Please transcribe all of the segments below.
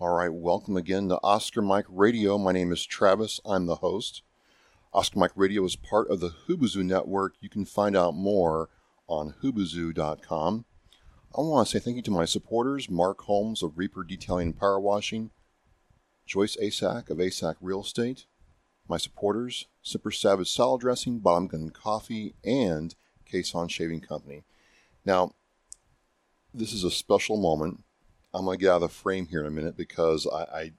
All right, welcome again to Oscar Mike Radio. My name is Travis. I'm the host. Oscar Mike Radio is part of the Hubazoo Network. You can find out more on hubazoo.com. I want to say thank you to my supporters Mark Holmes of Reaper Detailing and Power Washing, Joyce Asak of Asak Real Estate, my supporters Super Savage Salad Dressing, Bottom Gun Coffee, and Cason Shaving Company. Now, this is a special moment. I'm going to get out of the frame here in a minute because I, I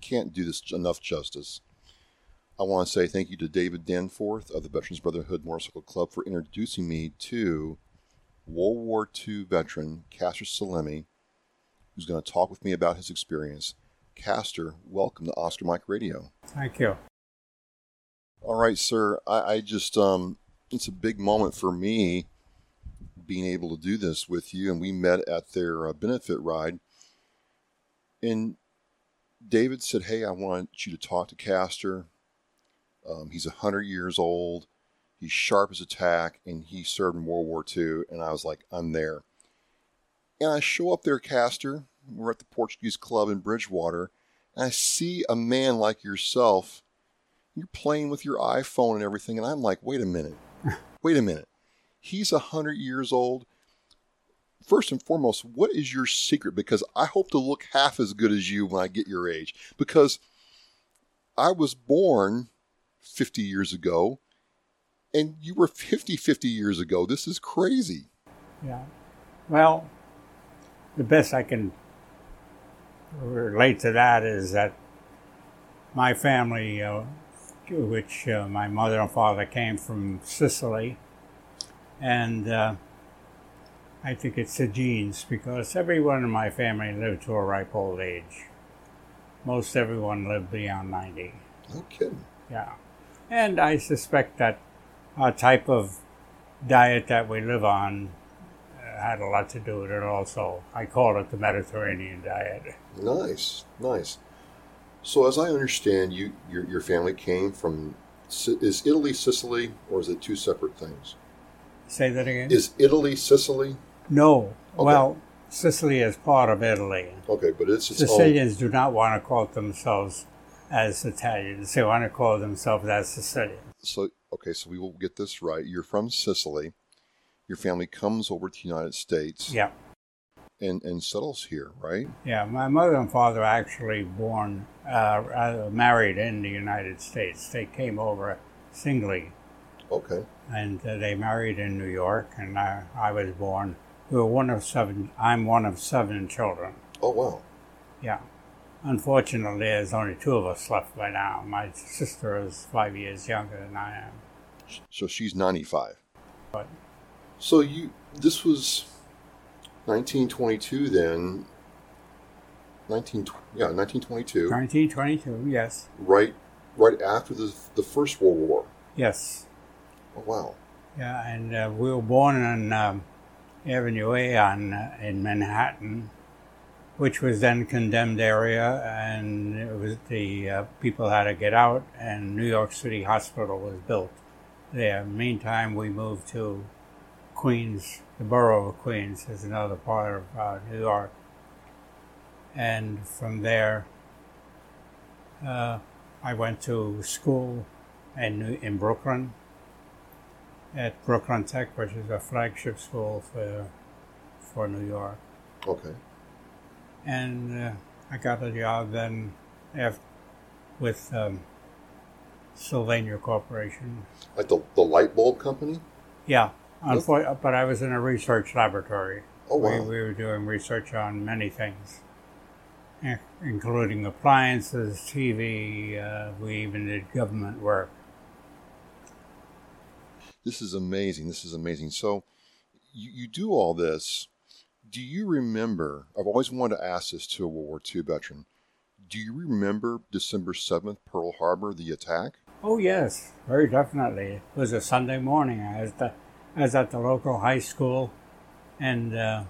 can't do this enough justice. I want to say thank you to David Danforth of the Veterans Brotherhood Motorcycle Club for introducing me to World War II veteran Castor Salemi, who's going to talk with me about his experience. Castor, welcome to Oscar Mike Radio. Thank you. All right, sir. I, I just, um, it's a big moment for me being able to do this with you. And we met at their uh, benefit ride. And David said, Hey, I want you to talk to Castor. Um, he's 100 years old. He's sharp as a tack, and he served in World War II. And I was like, I'm there. And I show up there, Castor. We're at the Portuguese Club in Bridgewater. And I see a man like yourself. You're playing with your iPhone and everything. And I'm like, wait a minute. Wait a minute. He's 100 years old. First and foremost, what is your secret? Because I hope to look half as good as you when I get your age. Because I was born 50 years ago, and you were 50 50 years ago. This is crazy. Yeah. Well, the best I can relate to that is that my family, uh, which uh, my mother and father came from Sicily, and uh, I think it's the genes because everyone in my family lived to a ripe old age. Most everyone lived beyond 90. No kidding. Yeah. And I suspect that our type of diet that we live on uh, had a lot to do with it also. I call it the Mediterranean diet. Nice, nice. So, as I understand, you your, your family came from is Italy Sicily, or is it two separate things? Say that again. Is Italy Sicily? No. Okay. Well, Sicily is part of Italy. Okay, but it's its Sicilians own... do not want to call themselves as Italians. They want to call themselves as Sicilians. So, okay, so we will get this right. You're from Sicily. Your family comes over to the United States. Yeah. And, and settles here, right? Yeah, my mother and father actually born, uh, uh, married in the United States. They came over singly. Okay. And uh, they married in New York, and I, I was born. We were one of seven. I'm one of seven children. Oh wow. Yeah. Unfortunately, there's only two of us left by now. My sister is five years younger than I am. So she's 95. But. So you, this was 1922 then. 19, yeah, 1922. 1922, yes. Right, right after the the First World War. Yes. Oh wow. Yeah, and uh, we were born on um, Avenue A on uh, in Manhattan, which was then condemned area, and it was the uh, people had to get out, and New York City Hospital was built there. Meantime, we moved to Queens, the borough of Queens, is another part of uh, New York, and from there, uh, I went to school in in Brooklyn at Brooklyn Tech, which is a flagship school for for New York. Okay and uh, I got a job then after, with um, Sylvania Corporation. Like the, the light bulb company? Yeah, but I was in a research laboratory. Oh, wow. We, we were doing research on many things, including appliances, TV. Uh, we even did government work. This is amazing. This is amazing. So you, you do all this do you remember? I've always wanted to ask this to a World War II veteran. Do you remember December 7th, Pearl Harbor, the attack? Oh, yes, very definitely. It was a Sunday morning. I was, the, I was at the local high school, and uh,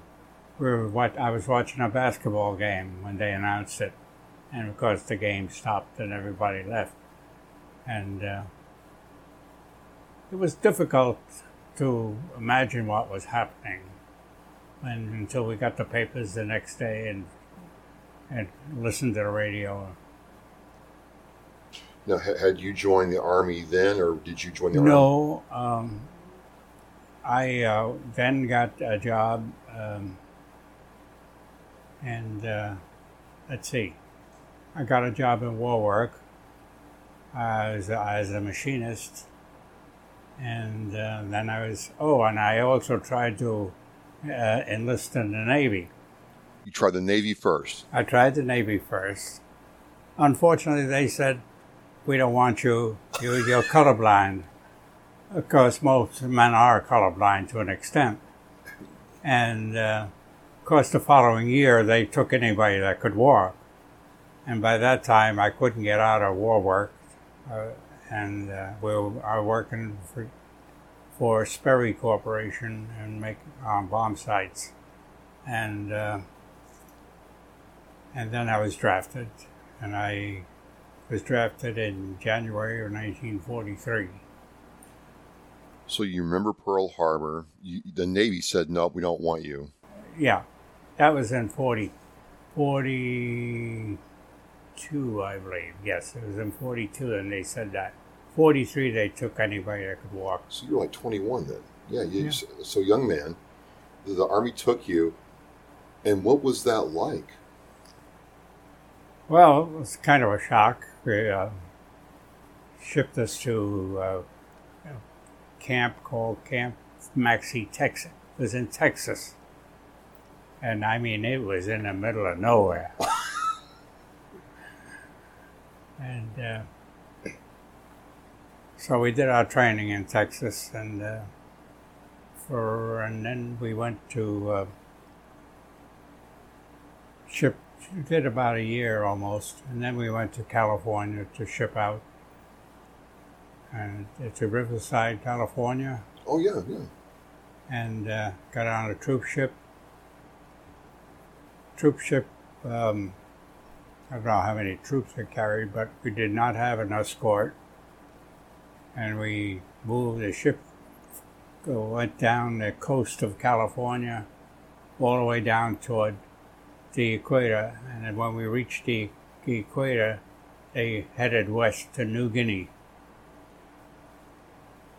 we were what I was watching a basketball game when they announced it, and of course the game stopped and everybody left, and uh, it was difficult to imagine what was happening and until we got the papers the next day and and listened to the radio. Now, had you joined the army then, or did you join the army? No, um, I uh, then got a job, um, and uh, let's see, I got a job in war work as as a machinist, and uh, then I was oh, and I also tried to uh, enlist in the Navy. You tried the Navy first. I tried the Navy first. Unfortunately, they said, "We don't want you. you you're colorblind." Of course, most men are colorblind to an extent. And uh, of course, the following year, they took anybody that could walk. And by that time, I couldn't get out of war work. And uh, we were working for, for Sperry Corporation and make um, bomb sights. And uh, and then I was drafted, and I was drafted in January of 1943. So you remember Pearl Harbor? You, the Navy said, "No, we don't want you." Yeah, that was in 40, 40, 42, I believe. Yes, it was in 42, and they said that. 43, they took anybody that could walk. So you're like 21 then. Yeah, you, Yeah. so young man. The, the army took you, and what was that like? Well, it was kind of a shock. They uh, shipped us to uh, a camp called Camp Maxey, Texas. It was in Texas. And I mean, it was in the middle of nowhere. and uh, so we did our training in Texas, and uh, for and then we went to uh, ship did about a year almost, and then we went to California to ship out. And to Riverside, California, Oh yeah, yeah. and uh, got on a troop ship. Troop ship, um, I don't know how many troops it carried, but we did not have an escort. And we moved the ship, go- went down the coast of California, all the way down toward the equator. And then when we reached the, the equator, they headed west to New Guinea.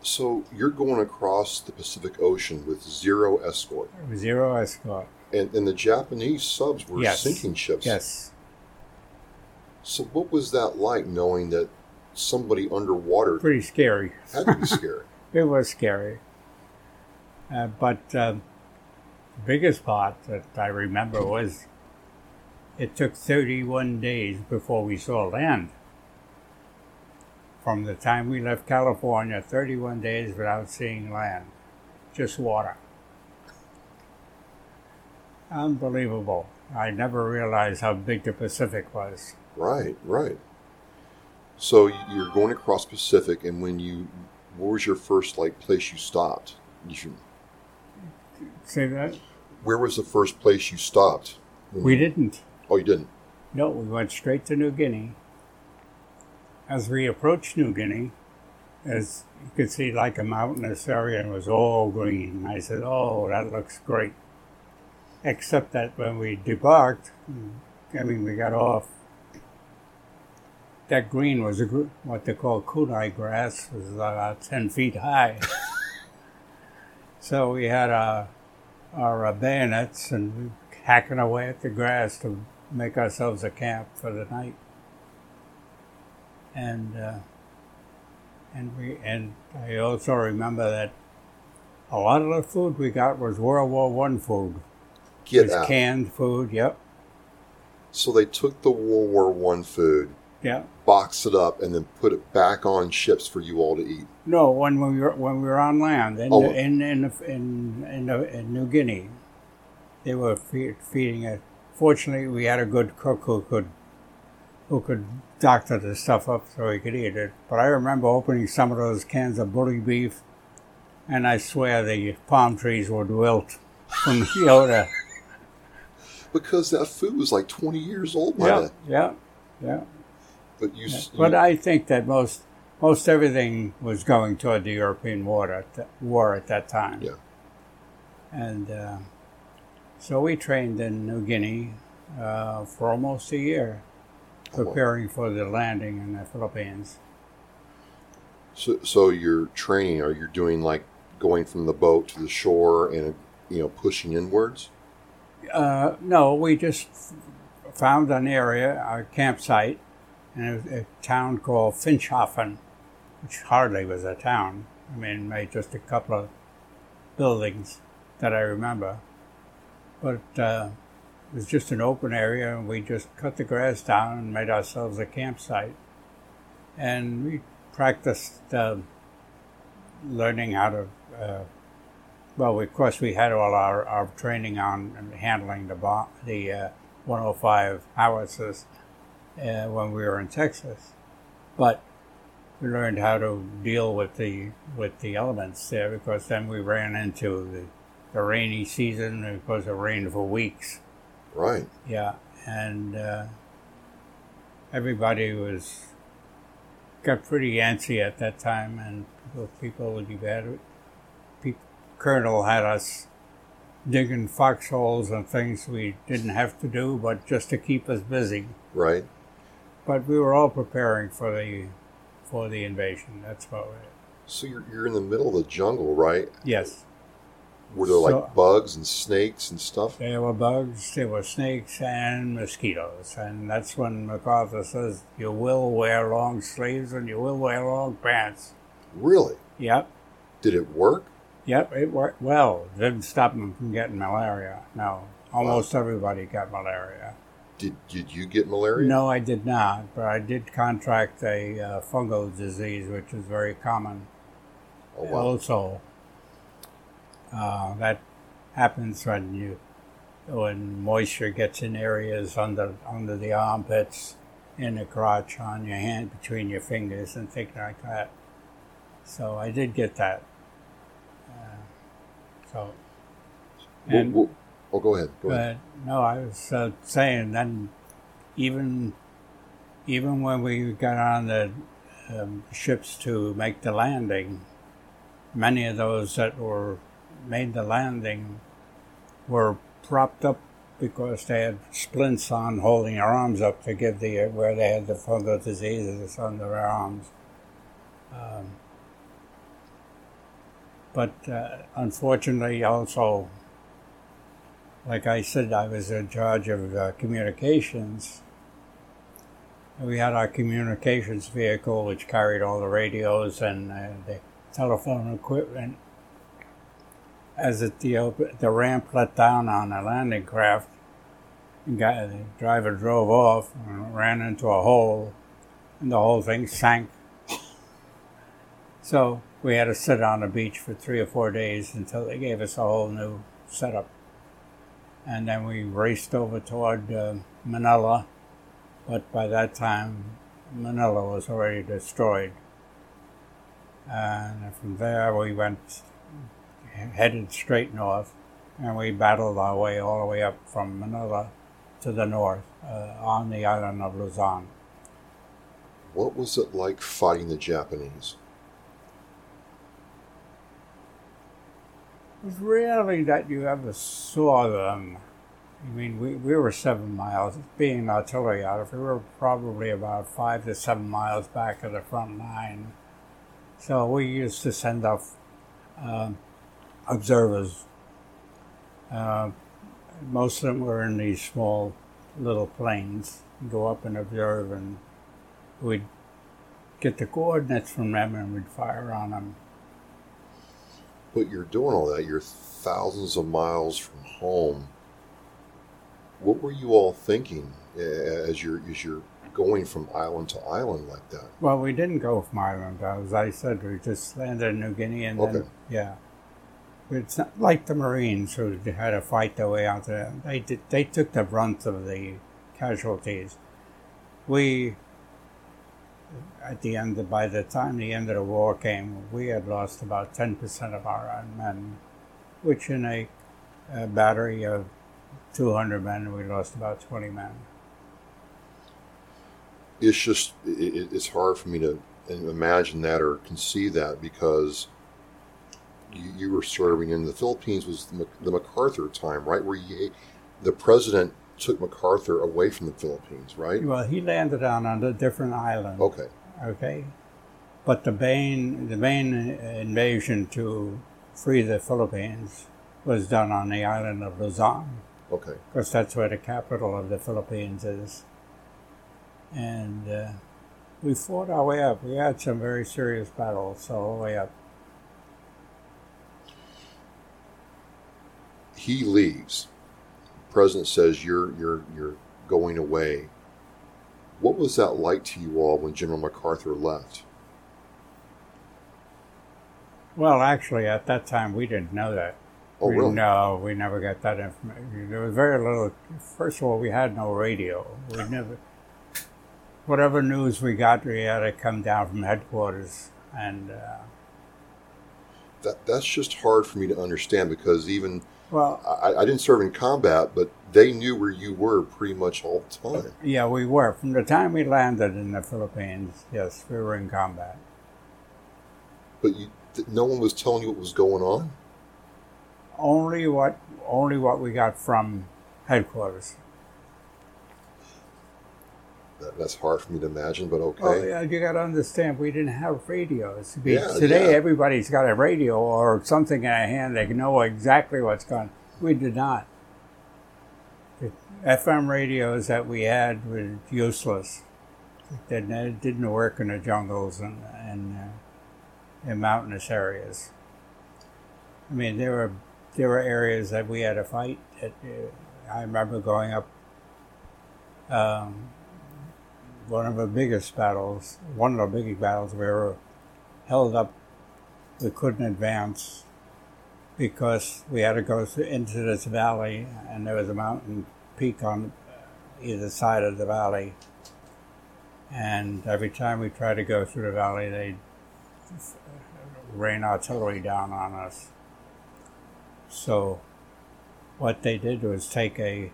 So you're going across the Pacific Ocean with zero escort, Zero escort. and and the Japanese subs were Yes. sinking ships. Yes. So what was that like, knowing that somebody underwater Pretty scary. had to be scared? It was scary. Uh, but um, the biggest part that I remember was it took 31 days before we saw land. From the time we left California, 31 days without seeing land, just water. Unbelievable. I never realized how big the Pacific was. Right, right. So you're going across Pacific, and when you, what was your first like place you stopped? You should, See that? where was the first place you stopped? We didn't. Oh, you didn't. No, we went straight to New Guinea. As we approached New Guinea, as you could see, like a mountainous area, and it was all green. I said, "Oh, that looks great." Except that when we debarked, I mean, we got off. That green was a, what they call kunai grass, it was about ten feet high. so we had our, our uh, bayonets and hacking away at the grass to make ourselves a camp for the night. And uh, and we and I also remember that a lot of the food we got was World War One food. It Get was out. canned food. Yep, So they took the World War One food, yep. boxed it up, and then put it back on ships for you all to eat. No, when we were when we were on land in Oh. in in in, in, in New Guinea, they were fe- feeding it. Fortunately, we had a good cook who could who could doctor the stuff up so we could eat it. But I remember opening some of those cans of bully beef, and I swear the palm trees would wilt from the odor. Because that food was like 20 years old by yeah, then. yeah, yeah. But you, s- But you- I think that most most everything was going toward the European war at that, war at that time. Yeah. And uh, so we trained in New Guinea, uh, for almost a year, Oh, wow. preparing for the landing in the Philippines. So, so you're training, or you're doing like going from the boat to the shore and you know pushing inwards. Uh, no, we just found an area, a campsite, in a, a town called Finschhafen, which hardly was a town. I mean, made just a couple of buildings that I remember. But uh, it was just an open area, and we just cut the grass down and made ourselves a campsite. And we practiced uh, learning how to uh, well, of course, we had all our, our training on handling the bomb, the uh, 105 howitzers uh, when we were in Texas, but we learned how to deal with the with the elements there because then we ran into the, the rainy season because it rained for weeks. Right. Yeah, and uh, everybody was got pretty antsy at that time, and people, people would be bad. People, Colonel had us digging foxholes and things we didn't have to do, but just to keep us busy. Right. But we were all preparing for the for the invasion. That's what. We, So you're you're in the middle of the jungle, right? yes, Were there like bugs and snakes and stuff? there were bugs, there were snakes, and mosquitoes, and that's when MacArthur says you will wear long sleeves and you will wear long pants. Really? Yep, Did it work? yep, it worked well. Didn't stop them from getting malaria. No, almost everybody got malaria. Did did you get malaria? No, I did not, but I did contract a uh, fungal disease, which is very common. Oh wow. Also, uh, that happens when you when moisture gets in areas under under the armpits, in the crotch, on your hand, between your fingers, and things like that. So I did get that. Uh, so. Well, And, well- oh, go ahead. Go ahead. no, I was uh, saying then, even even when we got on the um, ships to make the landing, many of those that were made the landing were propped up because they had splints on holding their arms up to give the where they had the fungal diseases under their arms. Um, but uh, unfortunately, also like I said, I was in charge of uh, communications. We had our communications vehicle, which carried all the radios and uh, the telephone equipment. As it, the, the ramp let down on the landing craft, guy, the driver drove off and ran into a hole, and the whole thing sank. So we had to sit on the beach for three or four days until they gave us a whole new setup and then we raced over toward uh, Manila. But by that time, Manila was already destroyed. And from there, we went headed straight north, and we battled our way all the way up from Manila to the north uh, on the island of Luzon. What was it like fighting the Japanese? It was rarely that you ever saw them. I mean, we, we were seven miles, being an artillery outfit, we were probably about five to seven miles back of the front line. So we used to send off um observers. Uh, most of them were in these small little planes, go up and observe, and we'd get the coordinates from them and we'd fire on them. But you're doing all that. You're thousands of miles from home. What were you all thinking as you're as you're going from island to island like that? Well, we didn't go from island. As I said, we just landed in New Guinea and then, yeah. It's not like the Marines who had to fight their way out there. They did, they took the brunt of the casualties. We, at the end, by the time the end of the war came, we had lost about ten percent of our men, which in a, a battery of two hundred men, we lost about twenty men. It's just it, it- it's hard for me to imagine that or conceive that because you, you were serving in the Philippines was the, the MacArthur time, right? Where you, the president took MacArthur away from the Philippines, right? Well, he landed on a different island. Okay. Okay. But the main the main invasion to free the Philippines was done on the island of Luzon. Okay. Because that's where the capital of the Philippines is. And uh, we fought our way up. We had some very serious battles all the way up. He leaves. President says you're you're you're going away. What was that like to you all when General MacArthur left? Well, actually, at that time, we didn't know that. Oh, we, really? No, we never got that information. There was very little. First of all, we had no radio. We never. Whatever news we got, we had to come down from headquarters, and uh, That that's just hard for me to understand because even well, I, I didn't serve in combat, but they knew where you were pretty much all the time. yeah, we were from the time we landed in the Philippines. Yes, we were in combat. But you, no one was telling you what was going on. Only what only what we got from headquarters. That, that's hard for me to imagine, but okay. Well, yeah, you got to understand, we didn't have radios. Be- Yeah, Today, yeah. everybody's got a radio or something in their hand. They can know exactly what's going. on. We did not. The FM radios that we had were useless. They didn't, it didn't work in the jungles and and uh, in mountainous areas. I mean, there were there were areas that we had to fight. That, uh, I remember going up. Um, one of the biggest battles, one of the biggest battles, we were held up. We couldn't advance because we had to go into this valley, and there was a mountain peak on either side of the valley. And every time we tried to go through the valley, they'd rain artillery down on us. So, what they did was take a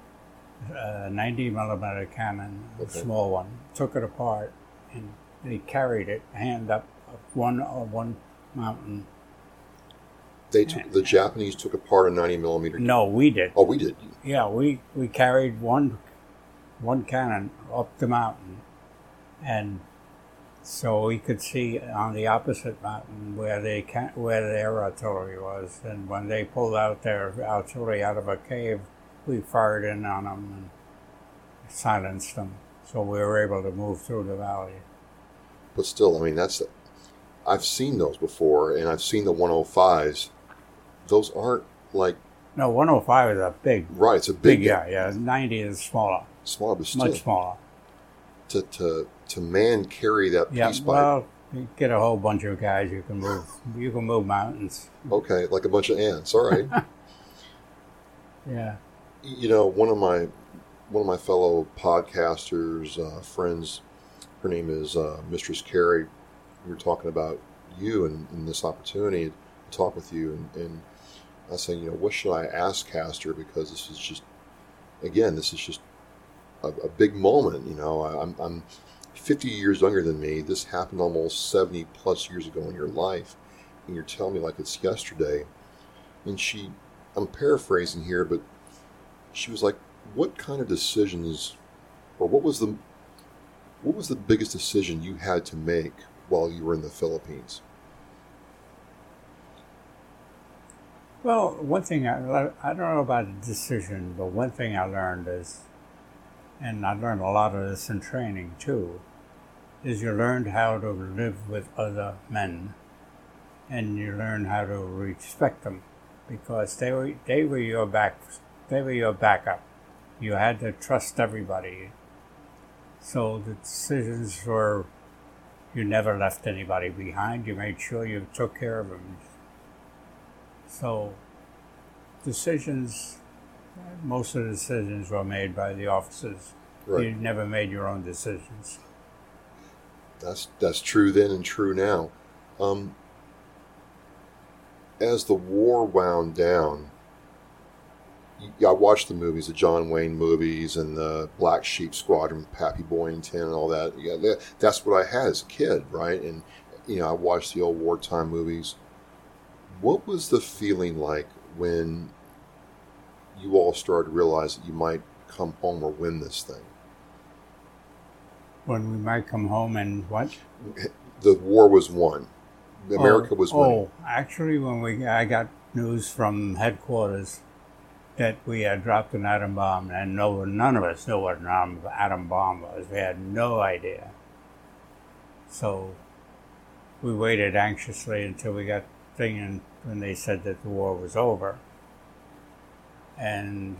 Uh, a 90 millimeter cannon, a Okay. small one, took it apart, and they carried it hand up up one on one mountain. They took the Japanese took apart a 90 millimeter. No, we did. Oh, we did. Yeah, we, we carried one one cannon up the mountain, and so we could see on the opposite mountain where they can, where their artillery was. And when they pulled out their artillery out of a cave, we fired in on them and silenced them. So we were able to move through the valley. But still, I mean, that's. I've seen those before, and I've seen the 105s. Those aren't like No, 105 is a big, right. It's a big, big, yeah, yeah. 90 is smaller, smaller, but still much smaller. to to to man carry that Yeah, piece by well, you get a whole bunch of guys. You can move. You can move mountains. okay, like a bunch of ants. All right. Yeah. You know, one of my one of my fellow podcasters, uh, friends, her name is uh, Mistress Carrie. We were talking about you and, and this opportunity to talk with you, and, and I was saying, you know, what should I ask Castor because this is just, again, this is just a, a big moment. You know, I, I'm, I'm 50 years younger than me. This happened almost 70 plus years ago in your life, and you're telling me like it's yesterday. And she, I'm paraphrasing here, but she was like, "What kind of decisions, or what was the, what was the biggest decision you had to make while you were in the Philippines?" Well, one thing I, I don't know about a decision, but one thing I learned is, and I learned a lot of this in training too, is you learned how to live with other men, and you learn how to respect them, because they were they were your back, they were your backup. You had to trust everybody. So the decisions were, you never left anybody behind. You made sure you took care of them. So, decisions, most of the decisions were made by the officers. You never made your own decisions. That's that's true then and true now. Um, as the war wound down, I watched the movies, the John Wayne movies, and the Black Sheep Squadron, Pappy Boyington, and all that. Yeah, that, that's what I had as a kid, right? And you know, I watched the old wartime movies. What was the feeling like when you all started to realize that you might come home or win this thing? When we might come home and what? The war was won. America oh, was winning. Oh, actually, when we I got news from headquarters that we had dropped an atom bomb, and no, none of us knew what an atom bomb was. We had no idea. So we waited anxiously until we got thing and when they said that the war was over. And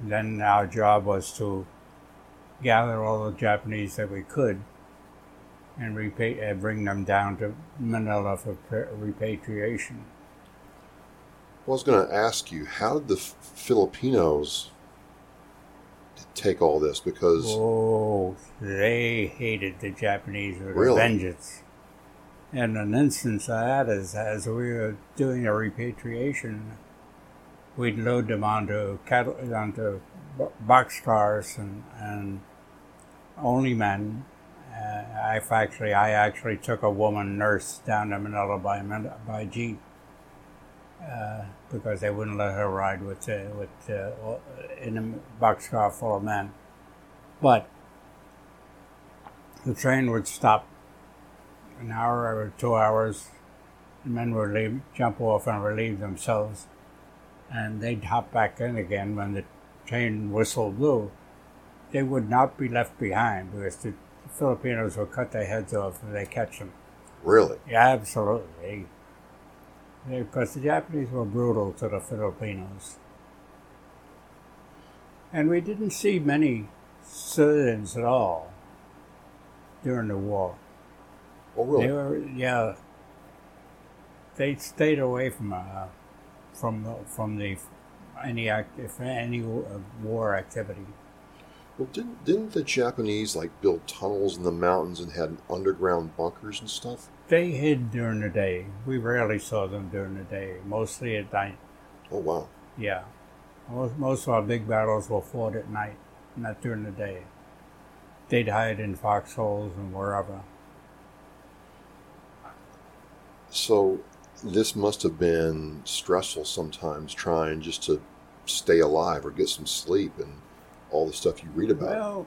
then our job was to gather all the Japanese that we could and bring them down to Manila for repatriation. I was going to ask you, how did the Filipinos take all this? Because oh, they hated the Japanese with really? a vengeance. And an instance of that is as we were doing a repatriation, we'd load them onto cattle, onto boxcars and, and only men. Uh, I actually, I actually took a woman nurse down to Manila by by jeep uh, because they wouldn't let her ride with uh, with uh, in a boxcar full of men. But the train would stop an hour or two hours. The men would leave, jump off and relieve themselves, and they'd hop back in again when the train whistle blew. They would not be left behind because the Filipinos will cut their heads off if they catch them. Really? Yeah, absolutely. Because the Japanese were brutal to the Filipinos. And we didn't see many civilians at all during the war. Oh, really? They were, yeah. They stayed away from uh, from from the any act if any uh, war activity. Well, didn't didn't the Japanese like build tunnels in the mountains and had underground bunkers and stuff? They hid during the day. We rarely saw them during the day. Mostly at night. Oh wow! Yeah, most most of our big battles were fought at night, not during the day. They'd hide in foxholes and wherever. So this must have been stressful sometimes trying just to stay alive or get some sleep and all the stuff you read about. Well,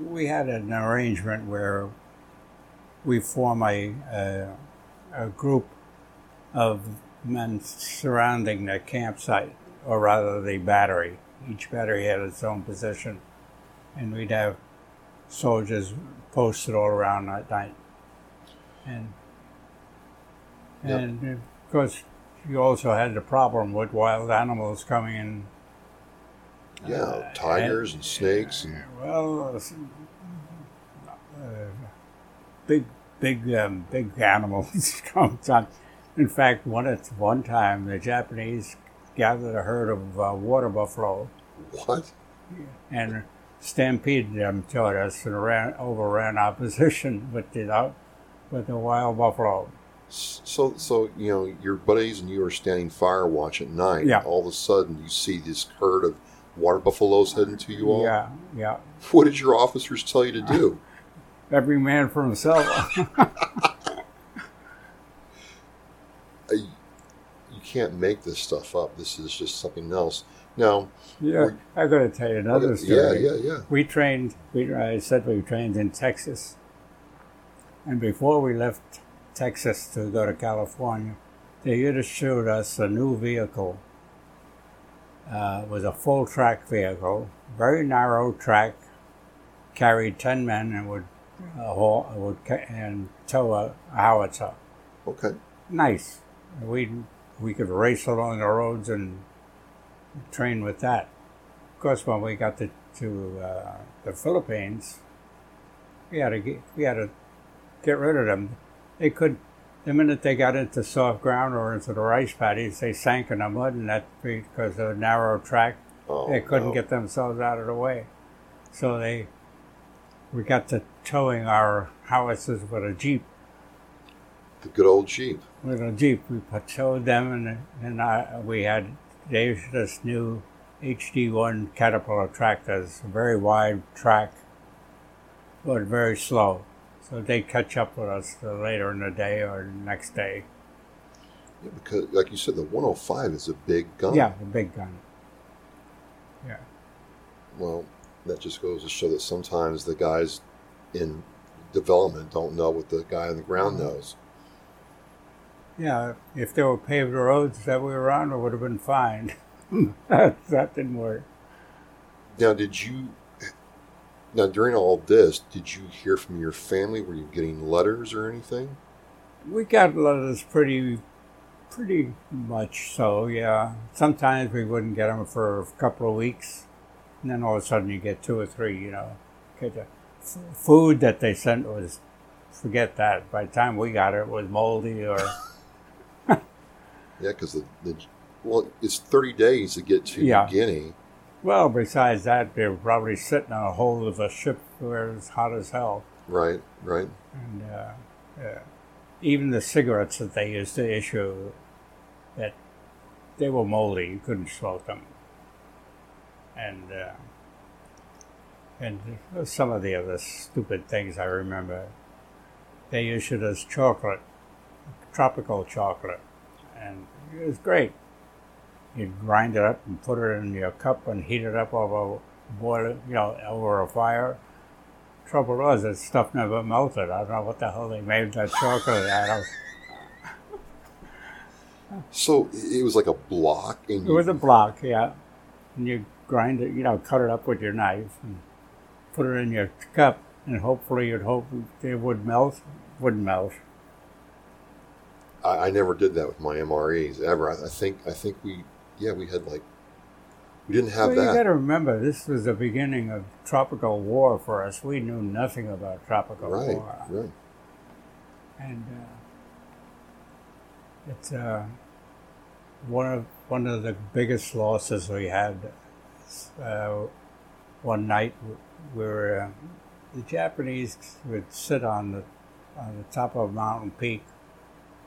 we had an arrangement where we form a, a, a group of men surrounding the campsite, or rather the battery. Each battery had its own position, and we'd have soldiers posted all around at night. And Yep. and of course, you also had the problem with wild animals coming in. Yeah, uh, tigers and snakes and well, big, big, um, big animals comes on. In fact, one at one time, the Japanese gathered a herd of uh, water buffalo what? and stampeded them toward us and ran overran our position with the with the wild buffalo. So, so you know, your buddies and you are standing fire watch at night. Yeah. All of a sudden, you see this herd of water buffaloes heading to you all. Yeah, yeah. What did your officers tell you to do? Every man for himself. You can't make this stuff up. This is just something else. Now, yeah, I got to tell you another story. yeah, yeah. Yeah. We trained. We I said we trained in Texas, and before we left Texas to go to California, they issued us a new vehicle. Uh, it was a full track vehicle, very narrow track, carried ten men and would uh, would ca- and tow a, a howitzer. Okay. Nice. We we could race along the roads and train with that. Of course, when we got to to uh, the Philippines, we had to get, we had to get rid of them. They could, the minute they got into soft ground or into the rice paddies, they sank in the mud, and that because of the narrow track, Oh, they couldn't no. get themselves out of the way. So they, we got to towing our howitzers with a jeep. the good old Jeep. With a jeep, we towed them, and and I, we had they issued us new HD1 Caterpillar tractors, a very wide track, but very slow. So they catch up with us later in the day or the next day. Yeah, because, like you said, the 105 is a big gun. Yeah, the big gun. Yeah. Well, that just goes to show that sometimes the guys in development don't know what the guy on the ground Mhm. knows. Yeah, if there were paved roads that we were on, it would have been fine. that, that didn't work. Now, did you? Now, during all this, did you hear from your family? Were you getting letters or anything? We got letters pretty, pretty much so. Yeah, sometimes we wouldn't get them for a couple of weeks, and then all of a sudden you get two or three. You know, the food that they sent was, forget that. By the time we got it, it was moldy or Yeah, because the, the well, it's thirty days to get to Yeah. Guinea. well. Besides that, they were probably sitting on a hold of a ship where it's hot as hell. Right, right. and uh, uh, even the cigarettes that they used to issue, that they were moldy. You couldn't smoke them, and uh, and some of the other stupid things I remember. They issued us chocolate, tropical chocolate, and it was great. You'd grind it up and put it in your cup and heat it up over boil you know, over a fire trouble was that stuff never melted. I don't know what the hell they made that chocolate out of. So it was like a block, and It was a block, yeah. And you grind it, you know, cut it up with your knife and put it in your cup, and hopefully you'd hope it would melt. Wouldn't melt. I, I never did that with my MREs ever. I, I think I think we yeah we had like we didn't have well, you got to remember, this was the beginning of tropical war for us. We knew nothing about tropical right war. right. and uh, it's uh, one of one of the biggest losses we had. Uh, one night, where uh, the Japanese would sit on the on the top of a mountain peak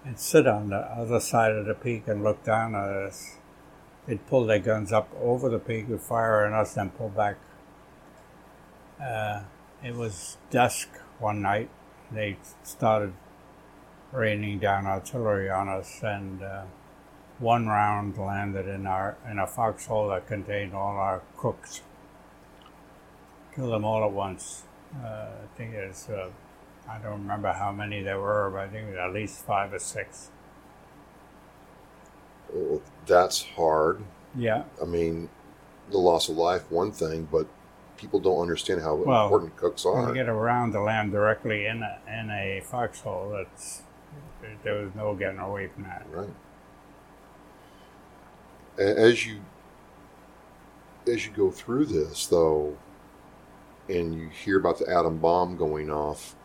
and sit on the other side of the peak and look down at us. They'd pull their guns up over the peak, would fire on us, then pull back. Uh, it was dusk one night. They started raining down artillery on us, and uh, one round landed in our in a foxhole that contained all our cooks. Killed them all at once. Uh, I think it's uh, I don't remember how many there were, but I think it was at least five or six. Well, that's hard. Yeah, I mean, the loss of life one thing, but people don't understand how Well, important cooks when are. you get around to land directly in a in a foxhole, that's there was no getting away from that. Right. As you as you go through this, though, and you hear about the atom bomb going off,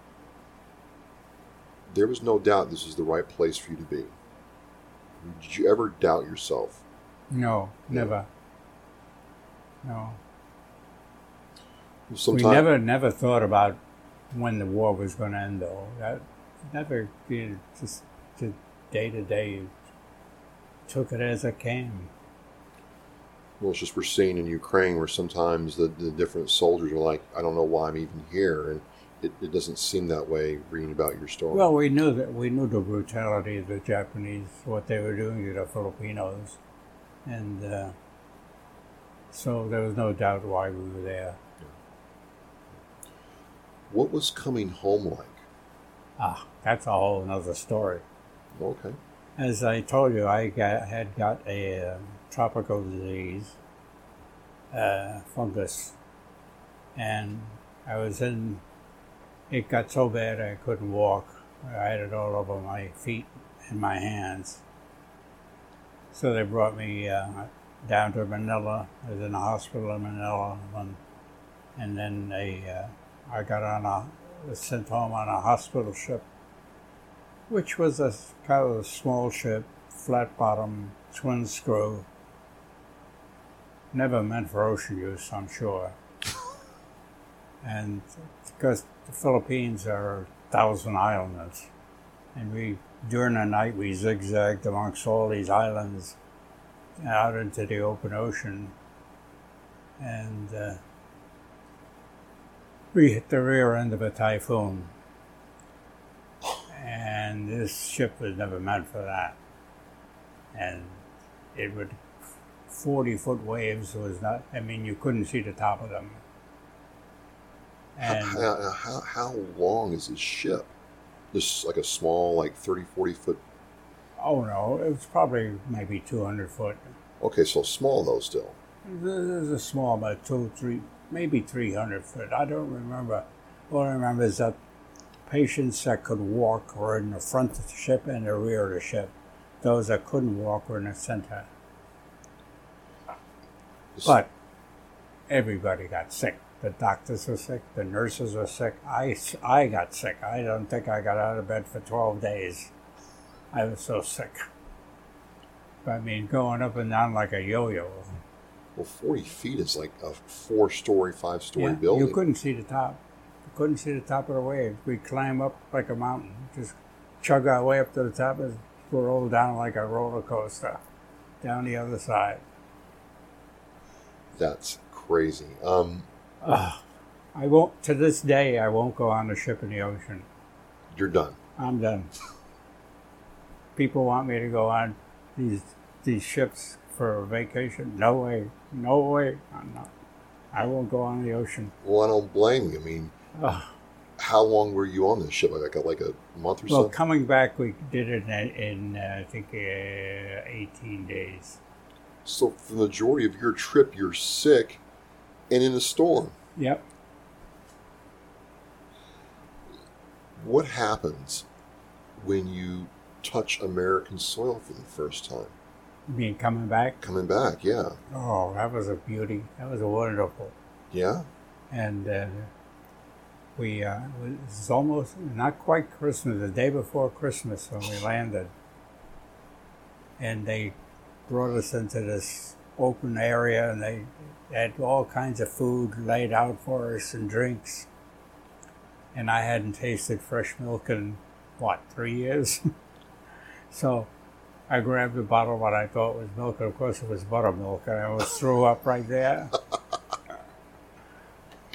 there was no doubt this is the right place for you to be. Did you ever doubt yourself? No, never. No. Sometimes, we never never thought about when the war was going to end though that never you know, just day to day took it as it came well, it's just we're seeing in Ukraine where sometimes the, the different soldiers are like, I don't know why I'm even here, and it, it doesn't seem that way reading about your story. well we knew that we knew the brutality of the japanese what they were doing to the filipinos and uh, so there was no doubt why we were there what was coming home like? ah that's a whole another story Okay. As I told you, I got, had got a um, tropical disease, uh, fungus, and I was in. It got so bad I couldn't walk. I had it all over my feet and my hands. So they brought me uh, down to Manila. I was in a hospital in Manila, and, and then they, uh, I got on a was sent home on a hospital ship which was a kind of a small ship, flat bottom, twin screw. Never meant for ocean use, I'm sure. and because the Philippines are thousand islands, and we during the night we zigzagged amongst all these islands out into the open ocean, and uh, we hit the rear end of a typhoon and this ship was never meant for that. And it would 40 foot waves was not, I mean, you couldn't see the top of them. And how, how, how long is this ship? Just like a small, like 30, 40 foot. oh no, it was probably maybe 200 foot. Okay, so small though still. This is a small, about two, three, maybe 300 foot. I don't remember. All I remember is that patients that could walk were in the front of the ship and the rear of the ship. Those that couldn't walk were in the center. But everybody got sick. The doctors were sick. The nurses were sick. I, I got sick. I don't think I got out of bed for 12 days. I was so sick. I mean, going up and down like a yo-yo. Well, 40 feet is like a four story, five story Yeah, building. You couldn't see the top. You couldn't see the top of the wave. We'd climb up like a mountain, just chug our way up to the top and roll down like a roller coaster down the other side. That's crazy. Um, Ugh. I won't, to this day, I won't go on a ship in the ocean. you're done. I'm done. People want me to go on these these ships for a vacation. No way. No way. I'm not. I won't go on the ocean. Well, I don't blame you. I mean, Ugh. how long were you on this ship? Like, like a month or Well, so? Well, coming back, we did it in, in uh, I think, uh, 18 days. So, for the majority of your trip, you're sick and in a storm. Yep. What happens when you touch American soil for the first time? Me coming back. Coming back, yeah. Oh, that was a beauty. That was wonderful. Yeah? And uh, we, uh, it was almost, not quite Christmas, the day before Christmas when we landed. And they brought us into this open area and they had all kinds of food laid out for us and drinks. And I hadn't tasted fresh milk in, what, three years? so I grabbed a bottle of what I thought was milk, and of course it was buttermilk, and I almost threw up right there.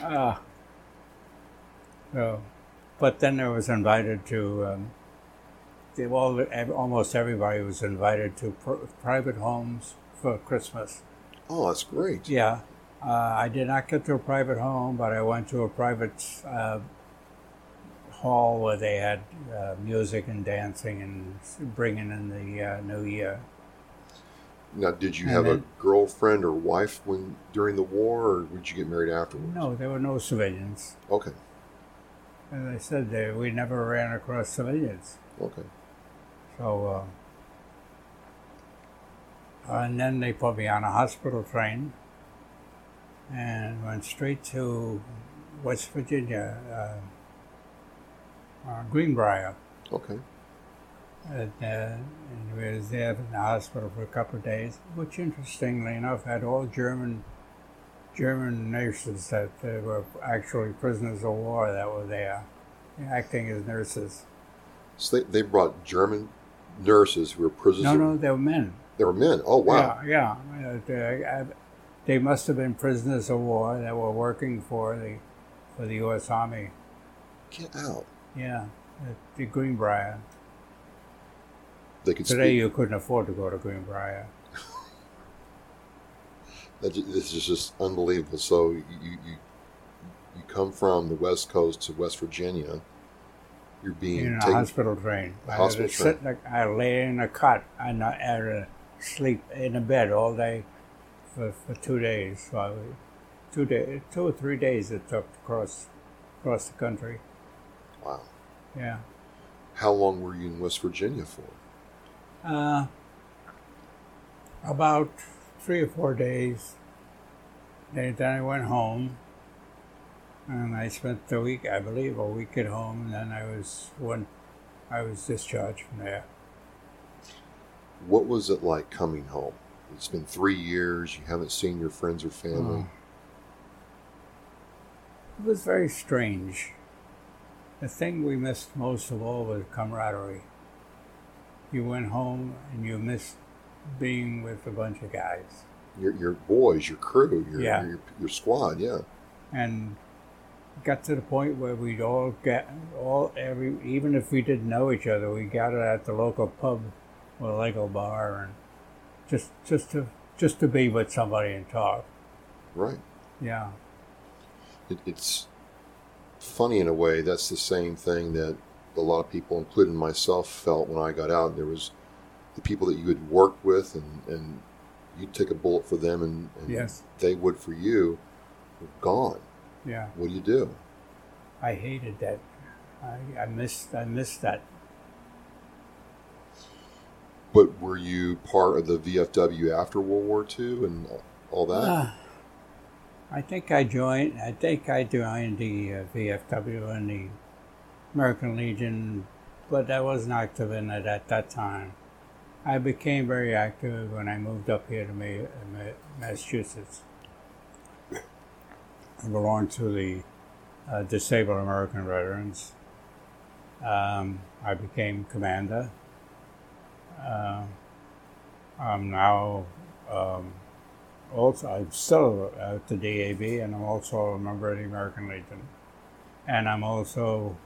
Ah. so, but then I was invited to, um, they, well, almost everybody was invited to pr- private homes for Christmas. Oh, that's great. Yeah. Uh, I did not get to a private home, but I went to a private uh, hall where they had uh, music and dancing and bringing in the uh, new year. Now, did you And have a girlfriend or wife when during the war, or did you get married afterwards? No, there were no civilians. Okay, As I said, they, we never ran across civilians. okay. So, uh, and then they put me on a hospital train and went straight to West Virginia, uh, uh, Greenbrier. Okay. And, uh, and we was there in the hospital for a couple of days, which interestingly enough had all German German nurses that were actually prisoners of war that were there, acting as nurses. So they, they brought German nurses who were prisoners. No, no, they were men. They were men. Oh, wow. Yeah, yeah. They, they must have been prisoners of war that were working for the for the U.S. Army. Get out. Yeah, the Greenbrier. They could Today speak. you couldn't afford to go to Greenbrier. That This is just unbelievable. So you you you come from the West Coast to West Virginia. You're being in a taken. hospital train. I hospital to sit in a, I lay in a cot and I had to sleep in a bed all day for, for two days. So I, was- two day, two or three days it took to cross across the country. Wow. Yeah. How long were you in West Virginia for? Uh, about three or four days. Then, then I went home, and I spent the week, I believe, a week at home. And then I was when I was discharged from there. What was it like coming home? It's been three years. You haven't seen your friends or family. Oh. It was very strange. The thing we missed most of all was camaraderie. You went home and you missed being with a bunch of guys. Your your boys, your crew, your Yeah. your, your squad. Yeah. and got to the point where we'd all get all every even if we didn't know each other we gathered at the local pub or Lego bar and just just to just to be with somebody and talk. Right. Yeah. It, it's funny in a way. That's the same thing that a lot of people, including myself, felt when I got out. There was the people that you had worked with, and, and you'd take a bullet for them, and, and Yes. they would for you, gone. Yeah. What do you do? I hated that. I, I missed I missed that. But were you part of the VFW after World War II and all that? Ah, I think I joined. I think I joined the uh, VFW and the American Legion, but I wasn't active in it at that time. I became very active when I moved up here to Ma- Ma- Massachusetts. I belonged to the uh, Disabled American Veterans. Um, I became commander. Uh, I'm now um, also I'm still at the DAV, and I'm also a member of the American Legion, and I'm also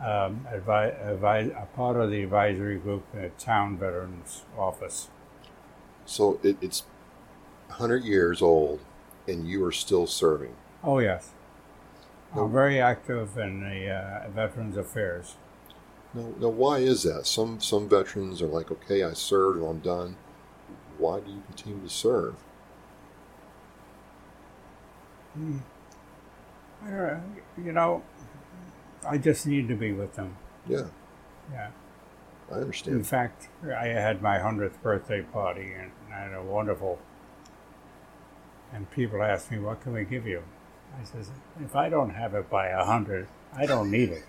um, advi- advi- a part of the advisory group at Town Veterans Office. So it, it's 100 years old, and you are still serving. Oh yes, No. I'm very active in the uh, Veterans Affairs. Now, now, why is that? Some some veterans are like, okay, I served and I'm done. Why do you continue to serve? I don't- You know, I just need to be with them. Yeah, Yeah. I understand. In fact, I had my hundredth birthday party and I had a wonderful. And people asked me, "What can we give you?" I says, "If I don't have it by a hundred, I don't need it."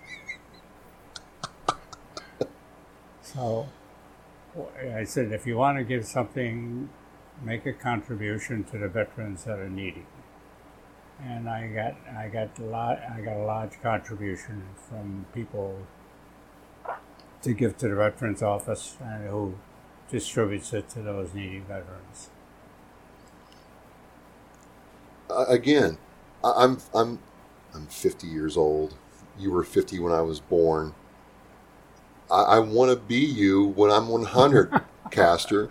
so, I said, "If you want to give something, make a contribution to the veterans that are needy." And I got, I got a lot, I got a large contribution from people to give to the Veterans Office and who distributes it to those needy veterans. Again, I, I'm I'm I'm 50 years old. You were 50 when I was born. I, I want to be you when I'm 100, Castor.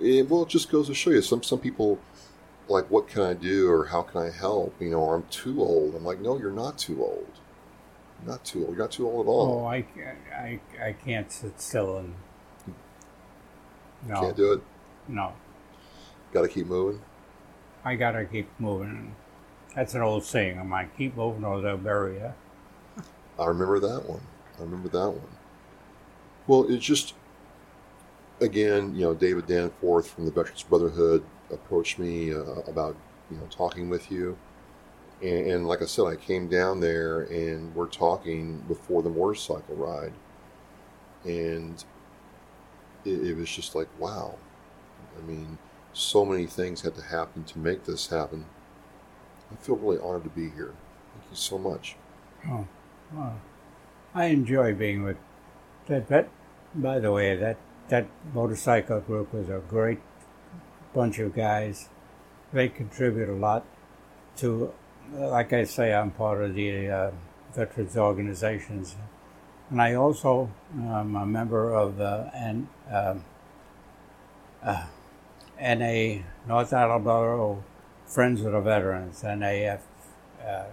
It, well, it just goes to show you. Some some people like, what can I do or how can I help? You know, or I'm too old. I'm like, no, you're not too old. You're not too old. You're not too old at all. Oh, I, I, I can't sit still and. No, Can't do it. no. Got to keep moving. I gotta keep moving. That's an old saying of mine keep moving or they'll bury you. I remember that one. I remember that one. Well, it's just, again, you know, David Danforth from the Veterans Brotherhood approached me uh, about, you know, talking with you. And, and like I said, I came down there and we're talking before the motorcycle ride. And it, it was just like, wow. I mean, so many things had to happen to make this happen. I feel really honored to be here. Thank you so much. Oh, well, I enjoy being with that vet. By the way, that that motorcycle group was a great bunch of guys. They contribute a lot to, like I say, I'm part of the uh, veterans organizations, and I also am a member of the N, um uh, NA North Attleboro Friends of the Veterans, NAF. Uh,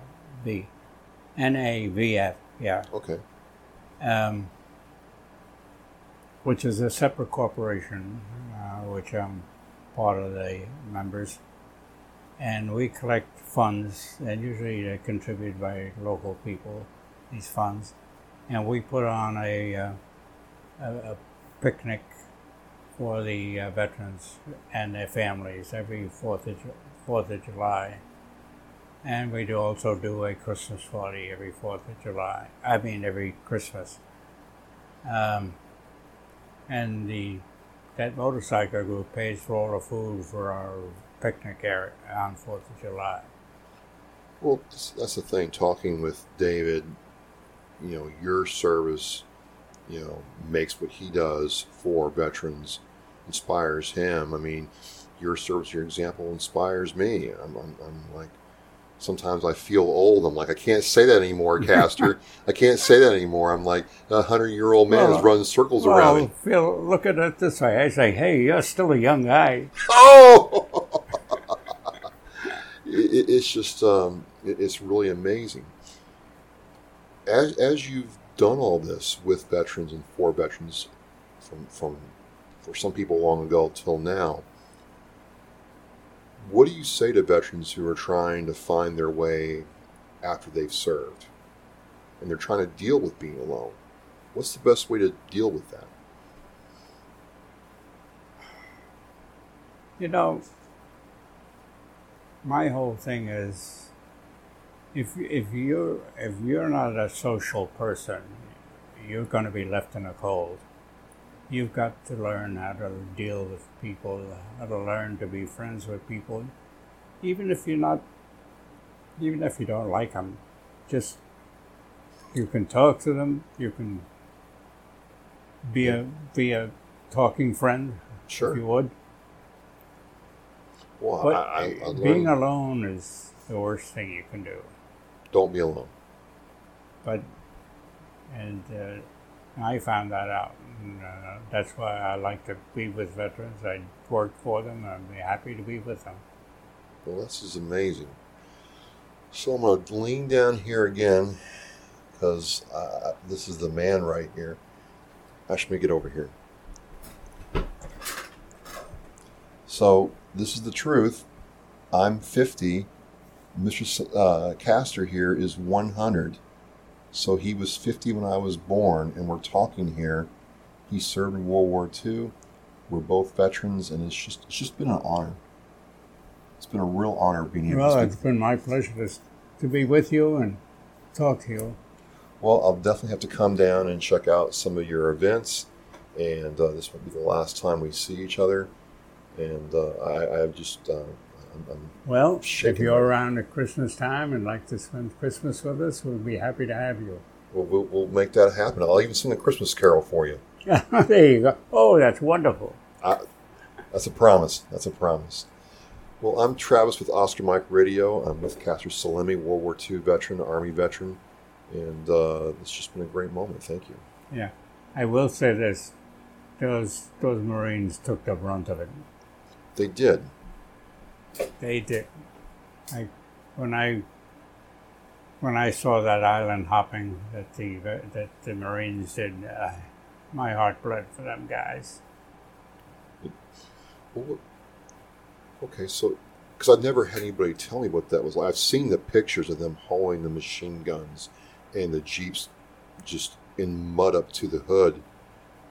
NAVF, yeah, Okay. um, which is a separate corporation, uh, which I'm part of the members. And we collect funds, and usually they're contributed by local people, these funds. And we put on a, uh, a, a picnic for the uh, veterans and their families every 4th of, 4th of July. And we do also do a Christmas party every 4th of July. I mean, every Christmas. Um, and the that motorcycle group pays for all the food for our picnic area on 4th of July. Well, that's the thing. Talking with David, you know, your service, you know, makes what he does for veterans, inspires him. I mean, your service, your example inspires me. I'm, I'm, I'm like sometimes I feel old. I'm like, I can't say that anymore, Castor. I can't say that anymore. I'm like a hundred year old man Well, is running circles Well, around me. feel, look at it this way. I say, hey, you're still a young guy. Oh, it- it's just um, it- it's really amazing. As as you've done all this with veterans and for veterans, from from for some people long ago till now. What do you say to veterans who are trying to find their way after they've served, and they're trying to deal with being alone? What's the best way to deal with that? You know, my whole thing is, if if you're if you're not a social person, you're going to be left in the cold. You've got to learn how to deal with people, how to learn to be friends with people, even if you're not, even if you don't like them. Just you can talk to them. You can be a be a talking friend sure. if you would. Well, But I, I, I being alone is the worst thing you can do. don't be alone. But and uh, I found that out. And, uh, that's why I like to be with veterans. I work for them. Be happy to be with them. Well, this is amazing. So I'm going to lean down here again because uh, this is the man right here. Actually, let me get over here. So this is the truth. I'm 50. Mr. Uh, Castor here is 100. So he was 50 when I was born, and we're talking here. He served in World War II. We're both veterans, and it's just it's just been an honor. It's been a real honor being here. Well, it's been my pleasure to, to be with you and talk to you. Well, I'll definitely have to come down and check out some of your events, and uh, this won't be the last time we see each other. And uh, I, I just, uh, I'm, I'm, Well, if you're my- around at Christmas time and like to spend Christmas with us, we'd be happy to have you. we'll, we'll, we'll make that happen. I'll even sing a Christmas carol for you. there you go. Oh, that's wonderful. That's a promise. That's a promise. Well, I'm Travis with Oscar Mike Radio. I'm with Castor Salemi, World War II veteran, Army veteran, and uh, it's just been a great moment. Thank you. Yeah, I will say this: those those Marines took the brunt of it. They did. They did. I when I when I saw that island hopping that the that the Marines did, uh, my heart bled for them guys. Well, okay, so because I've never had anybody tell me what that was like. I've seen the pictures of them hauling the machine guns and the jeeps just in mud up to the hood,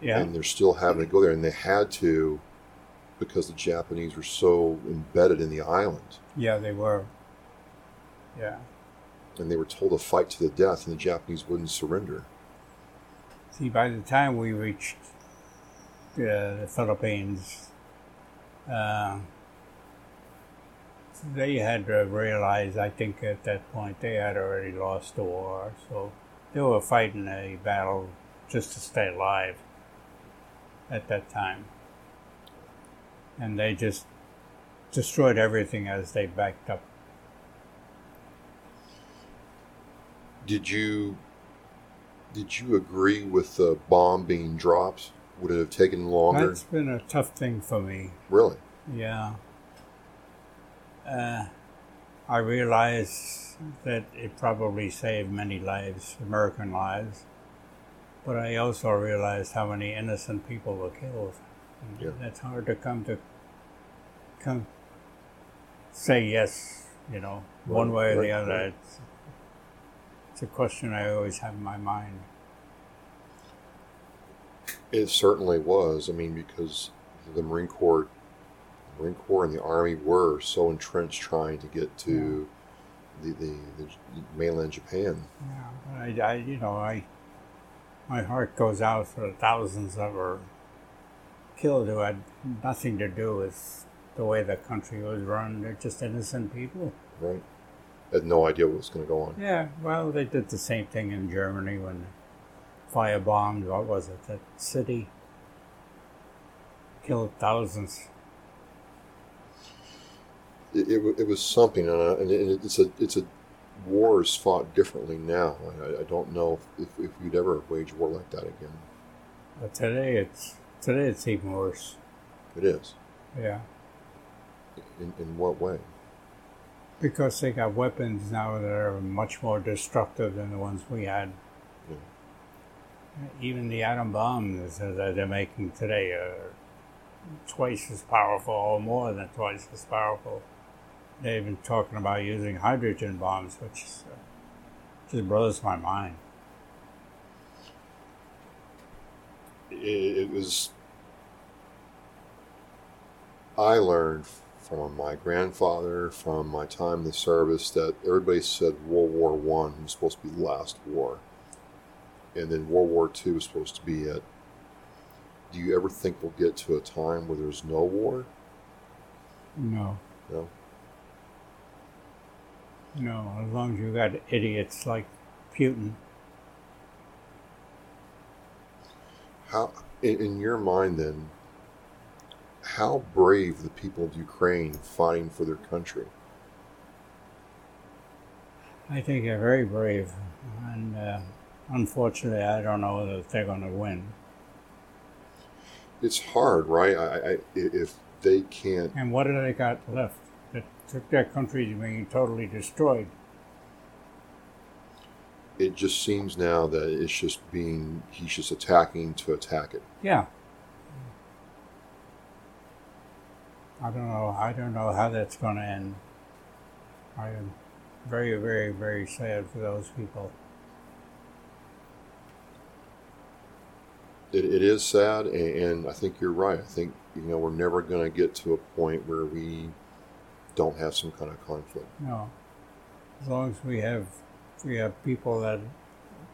Yeah, and they're still having to go there, and they had to because the Japanese were so embedded in the island, yeah, they were. Yeah. and they were told to fight to the death, and the Japanese wouldn't surrender. See, by the time we reached uh, the Philippines, uh, they had to realize, I think at that point, they had already lost the war. So they were fighting a battle just to stay alive at that time. And they just destroyed everything as they backed up. Did you did you agree with the bomb being dropped? Would it have taken longer? That's been a tough thing for me. Really? Yeah. Uh, I realize that it probably saved many lives, American lives, but I also realized how many innocent people were killed. Yeah. That's hard to come to come say yes, you know, one way or the other. right. It's, it's a question I always have in my mind. It certainly was. I mean, because the Marine Corps, the Marine Corps and the Army were so entrenched trying to get to the, the, the mainland Japan. Yeah, I, I, you know, I, my heart goes out for the thousands that were killed who had nothing to do with the way the country was run. They're just innocent people. Right? Had no idea what was going to go on. Yeah, well, they did the same thing in Germany when firebombed, what was it, that city? Killed thousands. it, it, it was something, and, uh, and it, it's a it's a war is fought differently now. I, I don't know if, if, if we'd ever wage war like that again. But today it's today it's even worse. It is. Yeah, In, in what way? because they got weapons now that are much more destructive than the ones we had. Yeah. Even the atom bombs that they're making today are twice as powerful, or more than twice as powerful. They've been talking about using hydrogen bombs, which is, uh, just blows my mind. It, it was. I learned from my grandfather, from my time in the service, that everybody said World War One was supposed to be the last war, and then World War Two was supposed to be it. Do you ever think we'll get to a time where there's no war? No, No. no. As long as you got idiots like Putin, How, in, in your mind, then, how brave the people of Ukraine fighting for their country? I think they're very brave, and uh, unfortunately, I don't know that they're going to win. It's hard, right? I, I, if they can't, And what do they got left? That took their country to being totally destroyed. it just seems now that it's just being, he's just attacking to attack it. Yeah. I don't know. I don't know how that's going to end. I am very, very, very sad for those people. It, it is sad, and, and I think you're right. I think, you know, we're never going to get to a point where we don't have some kind of conflict. No. As long as we have we have people that are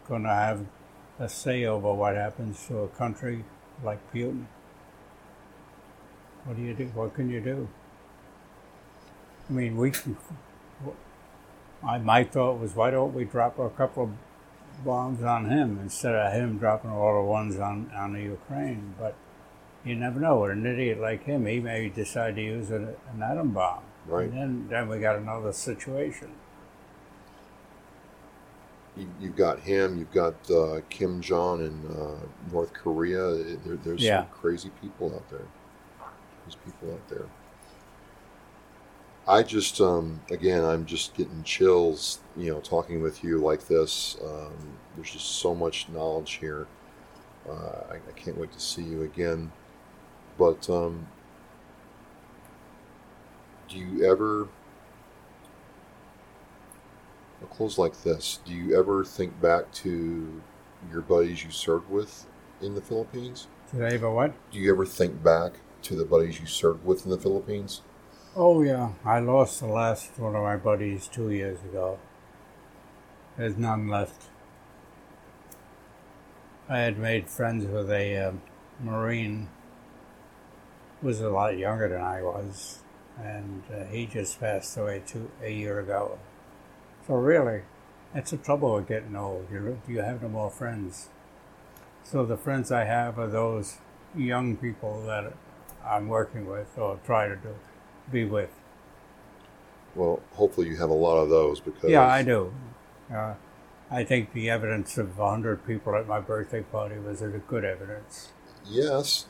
going to have a say over what happens to a country like Putin. What do you do? What can you do? I mean, we can. I my thought was, why don't we drop a couple of bombs on him instead of him dropping all the ones on on the Ukraine? But you never know. With an idiot like him, he may decide to use an, an atom bomb. Right. And then, then we got another situation. You, you've got him, you've got uh, Kim Jong in uh, North Korea. There, there's Yeah. some crazy people out there. There's people out there. I just, um, again, I'm just getting chills, you know, talking with you like this. Um, there's just so much knowledge here. Uh, I, I can't wait to see you again. But um, do you ever, I'll close like this. Do you ever think back to your buddies you served with in the Philippines? Today, but what? Do you ever think back to the buddies you served with in the Philippines? Oh yeah, I lost the last one of my buddies two years ago. There's none left. I had made friends with a um, Marine who was a lot younger than I was, and uh, he just passed away two, a year ago. So really, that's the trouble with getting old. You you have no more friends. So the friends I have are those young people that I'm working with or try to do be with. Well, hopefully you have a lot of those because Yeah, I do. Uh, I think the evidence of 100 people at my birthday party was a good evidence. Yes,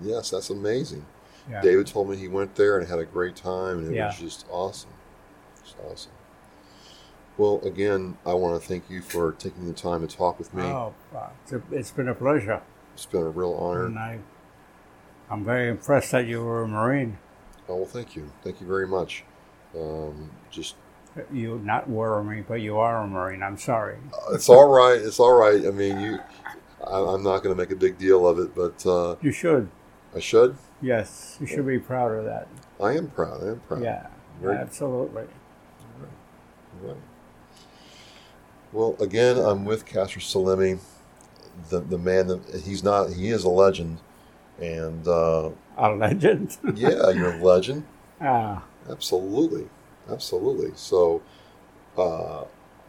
yes, that's amazing. Yeah. David told me he went there and had a great time, and it Yeah. was just awesome. Just awesome. Well, again, I want to thank you for taking the time to talk with me. Oh, uh, it's, a, it's been a pleasure. It's been a real honor. I'm very impressed that you were a Marine. Oh, well, thank you. Thank you very much. Um, just You not were a Marine, but you are a Marine. I'm sorry. it's all right. It's all right. I mean, you. I, I'm not going to make a big deal of it, but uh, You should. I should. Yes, you should be proud of that. I am proud. I am proud. Yeah, Very- absolutely. Right. Well, again, I'm with Castor Salemi, the the man that he's not. He is a legend, and uh, A legend. yeah, you're a legend. ah, Absolutely, absolutely. So, uh,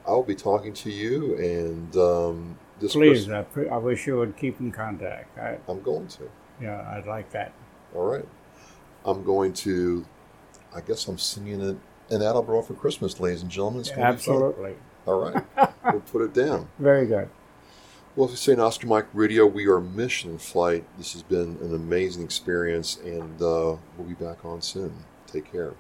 I'll be talking to you, and um, this please, person- I, pre- I wish you would keep in contact. I, I'm going to. yeah, I'd like that. All right. I'm going to I guess I'm singing it in Attleboro for Christmas, ladies and gentlemen. It's gonna be fun. Absolutely. All right. we'll put it down. Very good. Well, if you say an Oscar Mike Radio, we are mission flight. This has been an amazing experience, and uh, we'll be back on soon. Take care.